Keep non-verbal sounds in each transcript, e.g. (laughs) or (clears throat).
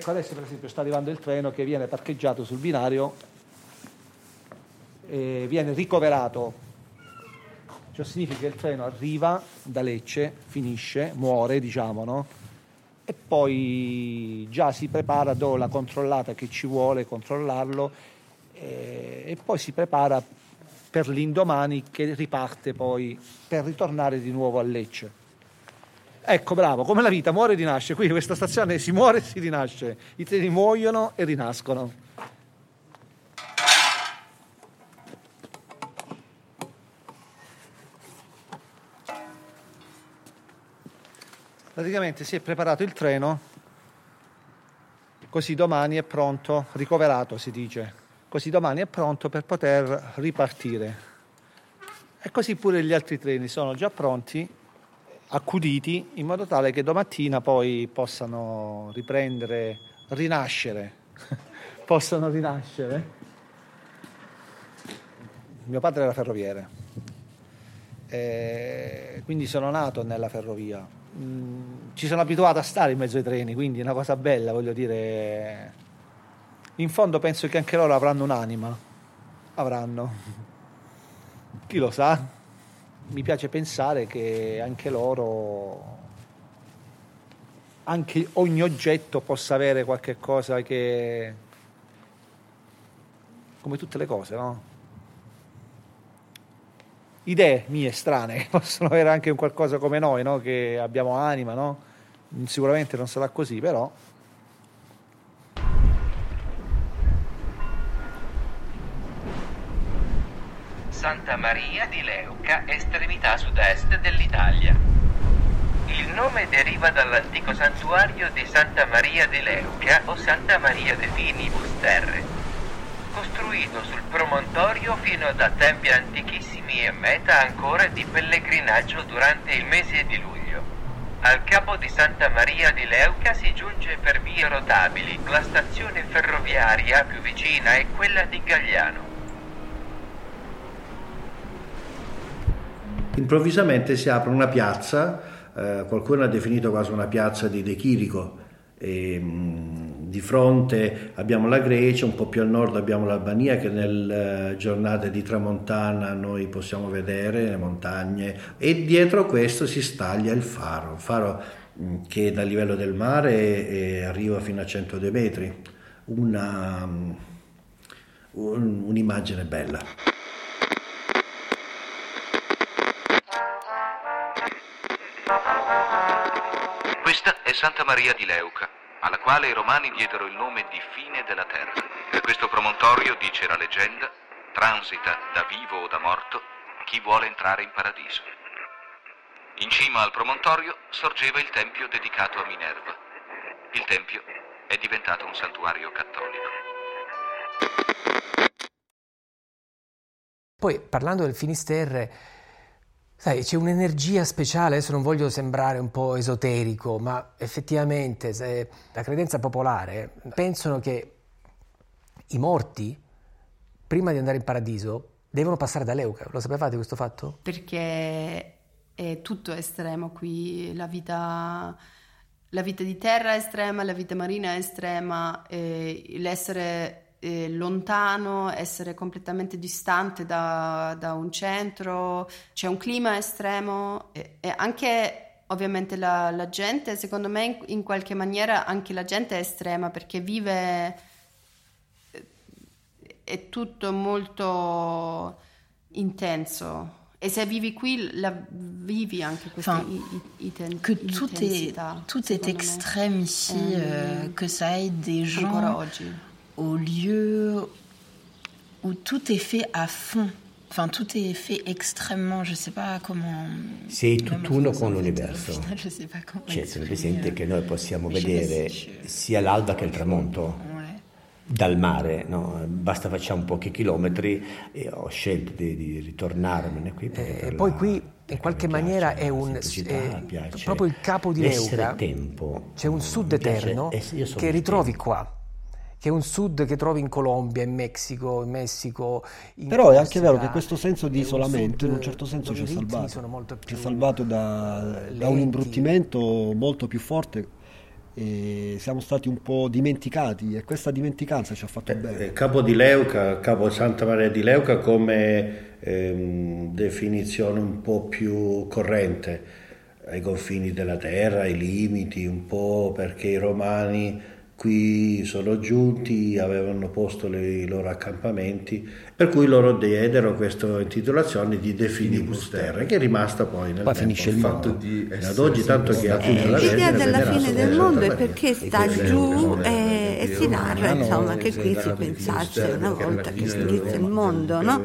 Ecco, adesso per esempio sta arrivando il treno che viene parcheggiato sul binario e viene ricoverato. Ciò significa che il treno arriva da Lecce, finisce, muore, diciamo, no? E poi già si prepara, do la controllata che ci vuole controllarlo e, e poi si prepara per l'indomani che riparte poi per ritornare di nuovo a Lecce. Ecco, bravo, come la vita muore e rinasce. Qui questa stazione si muore e si rinasce. I treni muoiono e rinascono. Praticamente si è preparato il treno, così domani è pronto, ricoverato si dice, così domani è pronto per poter ripartire. E così pure gli altri treni sono già pronti accuditi in modo tale che domattina poi possano riprendere, rinascere, (laughs) possano rinascere. Mio padre era ferroviere, e quindi sono nato nella ferrovia. Mm, ci sono abituato a stare in mezzo ai treni, quindi è una cosa bella, voglio dire. In fondo penso che anche loro avranno un'anima, avranno. Chi lo sa? Mi piace pensare che anche loro, anche ogni oggetto possa avere qualche cosa che, come tutte le cose, no? Idee mie strane, (laughs) possono avere anche un qualcosa come noi, no? Che abbiamo anima, no? Sicuramente non sarà così, però Santa Maria di Leuca, estremità sud-est dell'Italia. Il nome deriva dall'antico santuario di Santa Maria di Leuca o Santa Maria de Finibus Terre, costruito sul promontorio fino da tempi antichissimi e meta ancora di pellegrinaggio durante il mese di luglio. Al capo di Santa Maria di Leuca si giunge per vie rotabili, la stazione ferroviaria più vicina è quella di Gagliano. Improvvisamente si apre una piazza, eh, qualcuno ha definito quasi una piazza di De Chirico, e, mh, di fronte abbiamo la Grecia, un po' più a nord abbiamo l'Albania che nelle uh, giornate di tramontana noi possiamo vedere le montagne e dietro questo si staglia il faro, un faro mh, che dal livello del mare eh, arriva fino a 102 metri, una, um, un, un'immagine bella. Santa Maria di Leuca, alla quale i romani diedero il nome di fine della terra. Per questo promontorio, dice la leggenda, transita da vivo o da morto chi vuole entrare in paradiso. In cima al promontorio sorgeva il tempio dedicato a Minerva. Il tempio è diventato un santuario cattolico. Poi, parlando del Finisterre, Sai, c'è un'energia speciale, adesso non voglio sembrare un po' esoterico, ma effettivamente la credenza popolare pensano che i morti, prima di andare in paradiso, devono passare da Leuca. Lo sapevate questo fatto? Perché è tutto estremo qui, la vita, la vita di terra è estrema, la vita marina è estrema, l'essere eh, lontano, essere completamente distante da, da, un centro, c'è un clima estremo e, e anche ovviamente la, la, gente, secondo me in, in, qualche maniera anche la gente è estrema perché vive, eh, è tutto molto intenso. Et se vivi qui, la vivi anche questa enfin, iten- que tout est, tout est extrême ici, euh, que ça aide des gens au lieu où tout est fait à fond. Enfin, tout est fait extrêmement, je sais pas comment. Sei tutt'uno con l'universo. Final, je sais pas comment Cioè, sono presente che noi possiamo vedere sia l'alba che il tramonto dal mare, no? basta facciamo pochi chilometri e ho scelto di, di ritornarmene qui E per poi la- qui in qualche piace maniera è un è piace proprio il capo di Leuca. tempo. C'è un sud eterno che ritrovi tempo. qua. Che è un sud che trovi in Colombia, in Messico, in Messico. in Però è anche vero che questo senso di isolamento in un certo senso ci ha salvato. sono molto Ci ha più salvato da, da un imbruttimento molto più forte e siamo stati un po' dimenticati e questa dimenticanza ci ha fatto Eh, bene. Capo di Leuca, Capo Santa Maria di Leuca come ehm, definizione un po' più corrente ai confini della terra, ai limiti, un po' perché i romani qui sono giunti, avevano posto i loro accampamenti, per cui loro diedero questa intitolazione di De Finibus Terra, che è rimasta poi nel Poi tempo. finisce il fatto mondo. di ad oggi, tanto che appunto la L'idea della fine del mondo è perché sta giù e, e si narra insomma, che qui si pensasse una volta che finisse il mondo, no?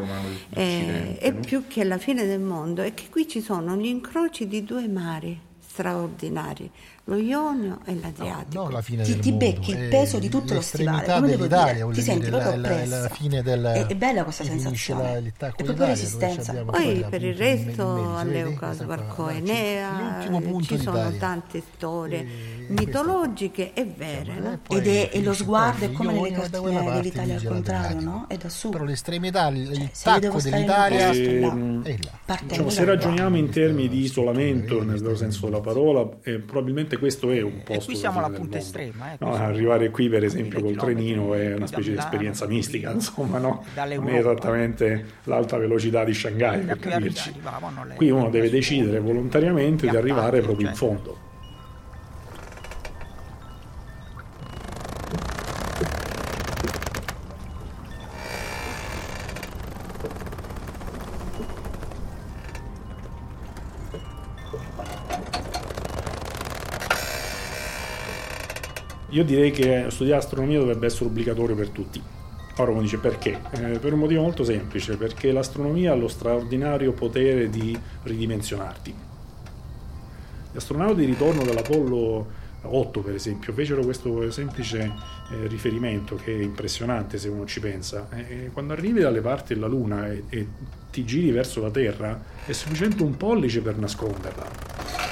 Eh, E più che la fine del mondo è che qui ci sono gli incroci di due mari straordinari, lo Ionio e l'Adriatico. No, la fine ti, del ti mondo, becchi il è peso di tutto lo stivale, come devo dire, ti senti dire, proprio la, la- fine del... È, è bella questa sensazione, la- è proprio resistenza. Poi per il resto? Leuca sbarcò Enea, ci sono d'Italia. tante storie E mitologiche e vere. no? Ed è, e lo sguardo è come nelle cartine dell'Italia al contrario, no? È da su. Però l'estremità, il, il Cioè, tacco dell'Italia Ehm, è là. Diciamo, se ragioniamo in termini di isolamento, nel vero senso della parola, eh, probabilmente questo è un posto. qui siamo alla punta estrema, eh, No, arrivare qui, per esempio, col trenino è una specie di esperienza mistica, insomma, no? Non è esattamente l'alta velocità di Shanghai, per capirci. Qui uno deve decidere volontariamente di arrivare proprio in fondo. Io direi che studiare astronomia dovrebbe essere obbligatorio per tutti. Ora uno dice perché? Eh, per un motivo molto semplice, perché l'astronomia ha lo straordinario potere di ridimensionarti. Gli astronauti di ritorno dall'Apollo 8, per esempio, fecero questo semplice eh, riferimento che è impressionante se uno ci pensa. Eh, quando arrivi dalle parti della Luna e, e ti giri verso la Terra, è sufficiente un pollice per nasconderla.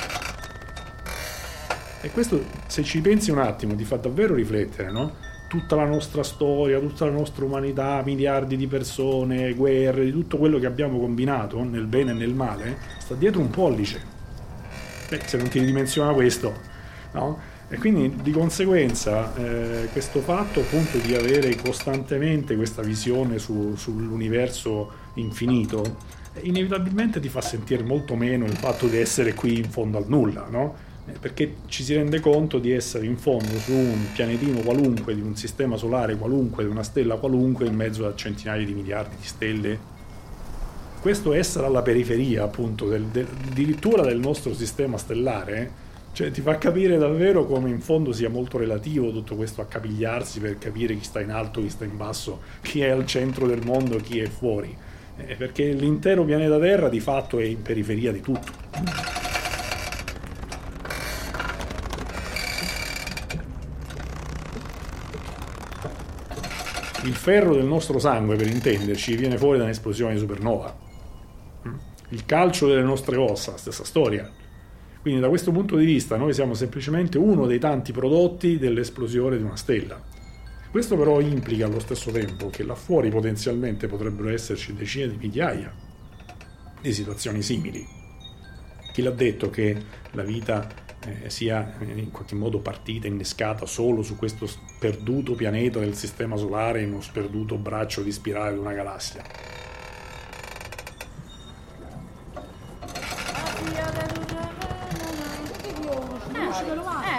E questo, se ci pensi un attimo, ti fa davvero riflettere, no? Tutta la nostra storia, tutta la nostra umanità, miliardi di persone, guerre, di tutto quello che abbiamo combinato, nel bene e nel male, sta dietro un pollice. Beh, se non ti ridimensiona questo, no? E quindi di conseguenza eh, questo fatto appunto di avere costantemente questa visione su- sull'universo infinito, inevitabilmente ti fa sentire molto meno il fatto di essere qui in fondo al nulla, no? Eh, Perché ci si rende conto di essere in fondo su un pianetino qualunque, di un sistema solare qualunque, di una stella qualunque, in mezzo a centinaia di miliardi di stelle. Questo essere alla periferia, appunto, del- del- addirittura del nostro sistema stellare, cioè ti fa capire davvero come in fondo sia molto relativo tutto questo accapigliarsi per capire chi sta in alto, chi sta in basso, chi è al centro del mondo, chi è fuori. Eh, perché l'intero pianeta Terra di fatto è in periferia di tutto. Il ferro del nostro sangue, per intenderci, viene fuori da un'esplosione di supernova. Il calcio delle nostre ossa, stessa storia. Quindi da questo punto di vista noi siamo semplicemente uno dei tanti prodotti dell'esplosione di una stella. Questo però implica allo stesso tempo che là fuori potenzialmente potrebbero esserci decine di migliaia di situazioni simili. Chi l'ha detto che la vita eh, sia in qualche modo partita, innescata solo su questo sperduto pianeta del Sistema Solare, in uno sperduto braccio di spirale di una galassia?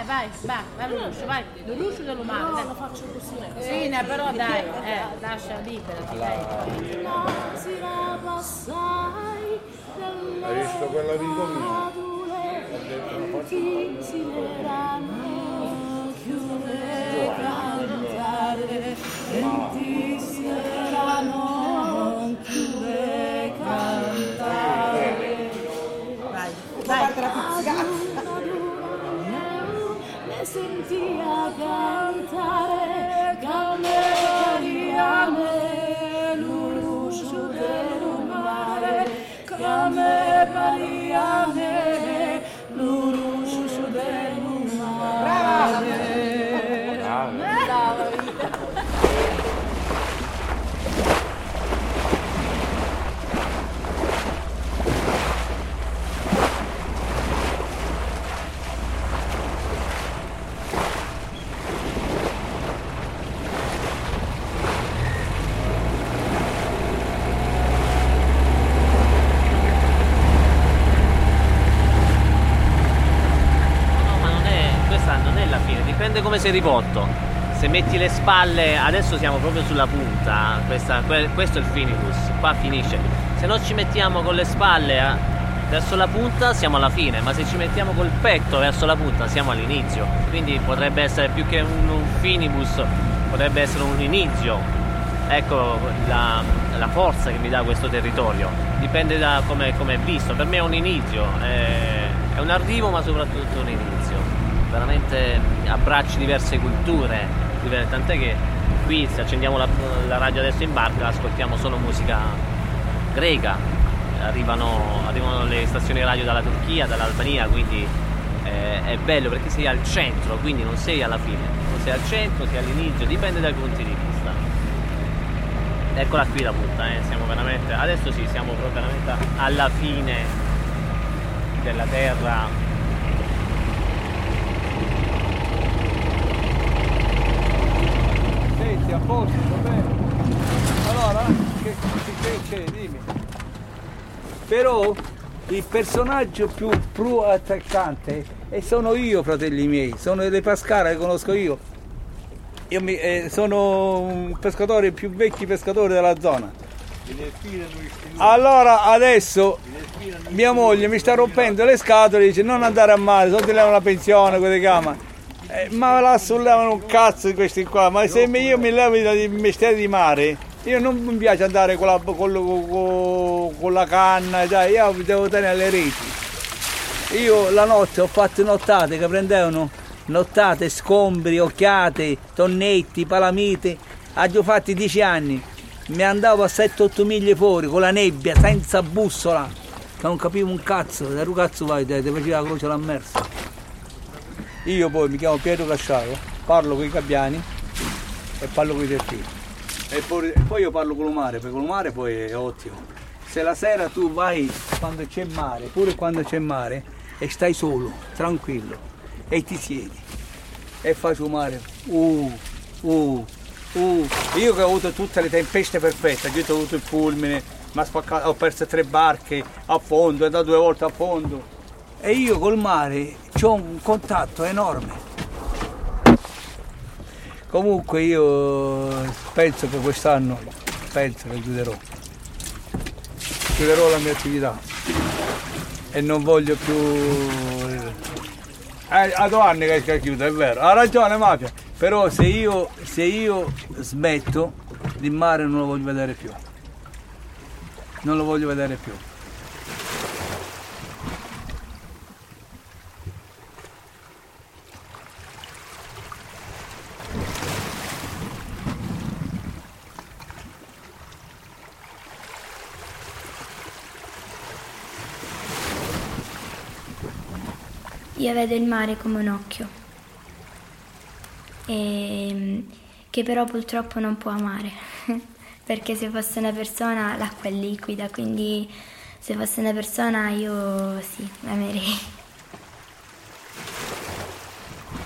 Vai, vai, vai Lucio, vai. Lucio dell'umano. No, lo faccio così. Sì, ne, però dai, eh, lascia libera, dai. Hai visto quella di sileranno chiude cantare ti sileranno chiude cantare vai vai. Come sei rivolto. Se metti le spalle, adesso siamo proprio sulla punta, questa, questo è il finibus, qua finisce. Se non ci mettiamo con le spalle eh, verso la punta siamo alla fine, ma se ci mettiamo col petto verso la punta siamo all'inizio. Quindi potrebbe essere più che un, un finibus, potrebbe essere un inizio. Ecco la, la, forza che mi dà questo territorio. Dipende da come è visto. Per me è un inizio, è, è un arrivo ma soprattutto un inizio veramente abbracci diverse culture, tant'è che qui se accendiamo la, la radio adesso in barca ascoltiamo solo musica greca, arrivano, arrivano le stazioni radio dalla Turchia, dall'Albania, quindi eh, è bello perché sei al centro, quindi non sei alla fine, non sei al centro, sei all'inizio, dipende dai punti di vista. Eccola qui la punta, eh, siamo veramente, adesso sì, siamo veramente alla fine della terra Senti, a posto, va bene. Allora, che, che c'è? Dimmi. Però il personaggio più, più attaccante e sono io, fratelli miei, sono le Pascara che conosco io. Io mi, eh, sono un pescatore, più vecchi pescatori della zona. Allora adesso mia moglie mi sta rompendo le scatole e dice non andare a mare, se ti levano la pensione, quelle chiama. Eh, ma là sollevano un cazzo di questi qua, ma se io mi levo dal mestiere di mare, io non mi piace andare con la, con, con, con la canna, dai, io devo tenere le reti. Io la notte ho fatto nottate che prendevano nottate, scombri, occhiate, tonnetti, palamite, ho fatto 10 anni, mi andavo a 7-8 miglia fuori con la nebbia, senza bussola, non capivo un cazzo, da cazzo vai, te, ti faceva la croce all'ammersa. Io poi mi chiamo Pietro Casciaro, parlo con i gabbiani e parlo con i delfini. E poi, poi io parlo con il mare, perché il mare poi è ottimo. Se la sera tu vai quando c'è mare, pure quando c'è mare, e stai solo, tranquillo, e ti siedi e fai sul mare, uh, uh, uh. Io che ho avuto tutte le tempeste perfette, io ho avuto il fulmine, ho perso tre barche a fondo, è andato due volte a fondo, e io col mare ho un contatto enorme. Comunque io penso che quest'anno, penso che chiuderò, chiuderò la mia attività. E non voglio più... Eh, a due anni che chiudo, è vero, ha ragione Mafia, però se io, se io smetto, il mare non lo voglio vedere più, non lo voglio vedere più. Io vedo il mare come un occhio, e, ehm, che però purtroppo non può amare, (laughs) perché se fosse una persona l'acqua è liquida, quindi se fosse una persona io sì, l'amerei.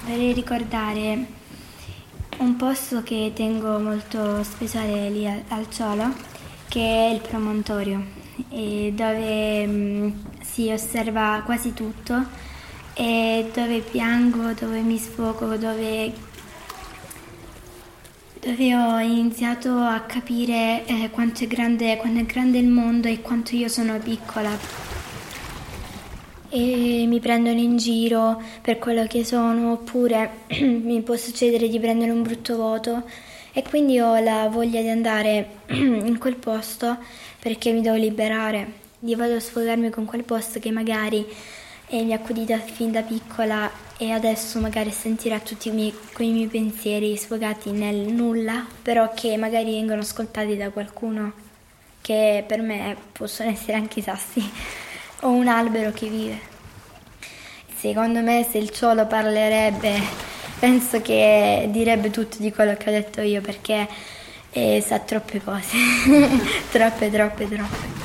Vorrei ricordare un posto che tengo molto speciale lì al Ciolo, che è il promontorio, dove mm, si osserva quasi tutto e dove piango, dove mi sfogo, dove, dove ho iniziato a capire eh, quanto, è grande, quanto è grande il mondo e quanto io sono piccola. E mi prendono in giro per quello che sono, oppure (clears throat) mi può succedere di prendere un brutto voto e quindi ho la voglia di andare (clears throat) in quel posto perché mi devo liberare, di vado a sfogarmi con quel posto che magari e mi ha accudita fin da piccola e adesso magari sentirà tutti miei, quei miei pensieri sfogati nel nulla, però che magari vengono ascoltati da qualcuno che per me possono essere anche i sassi. Ho un albero che vive. Secondo me se il cielo parlerebbe, penso che direbbe tutto di quello che ho detto io perché eh, sa troppe cose, (laughs) troppe, troppe, troppe.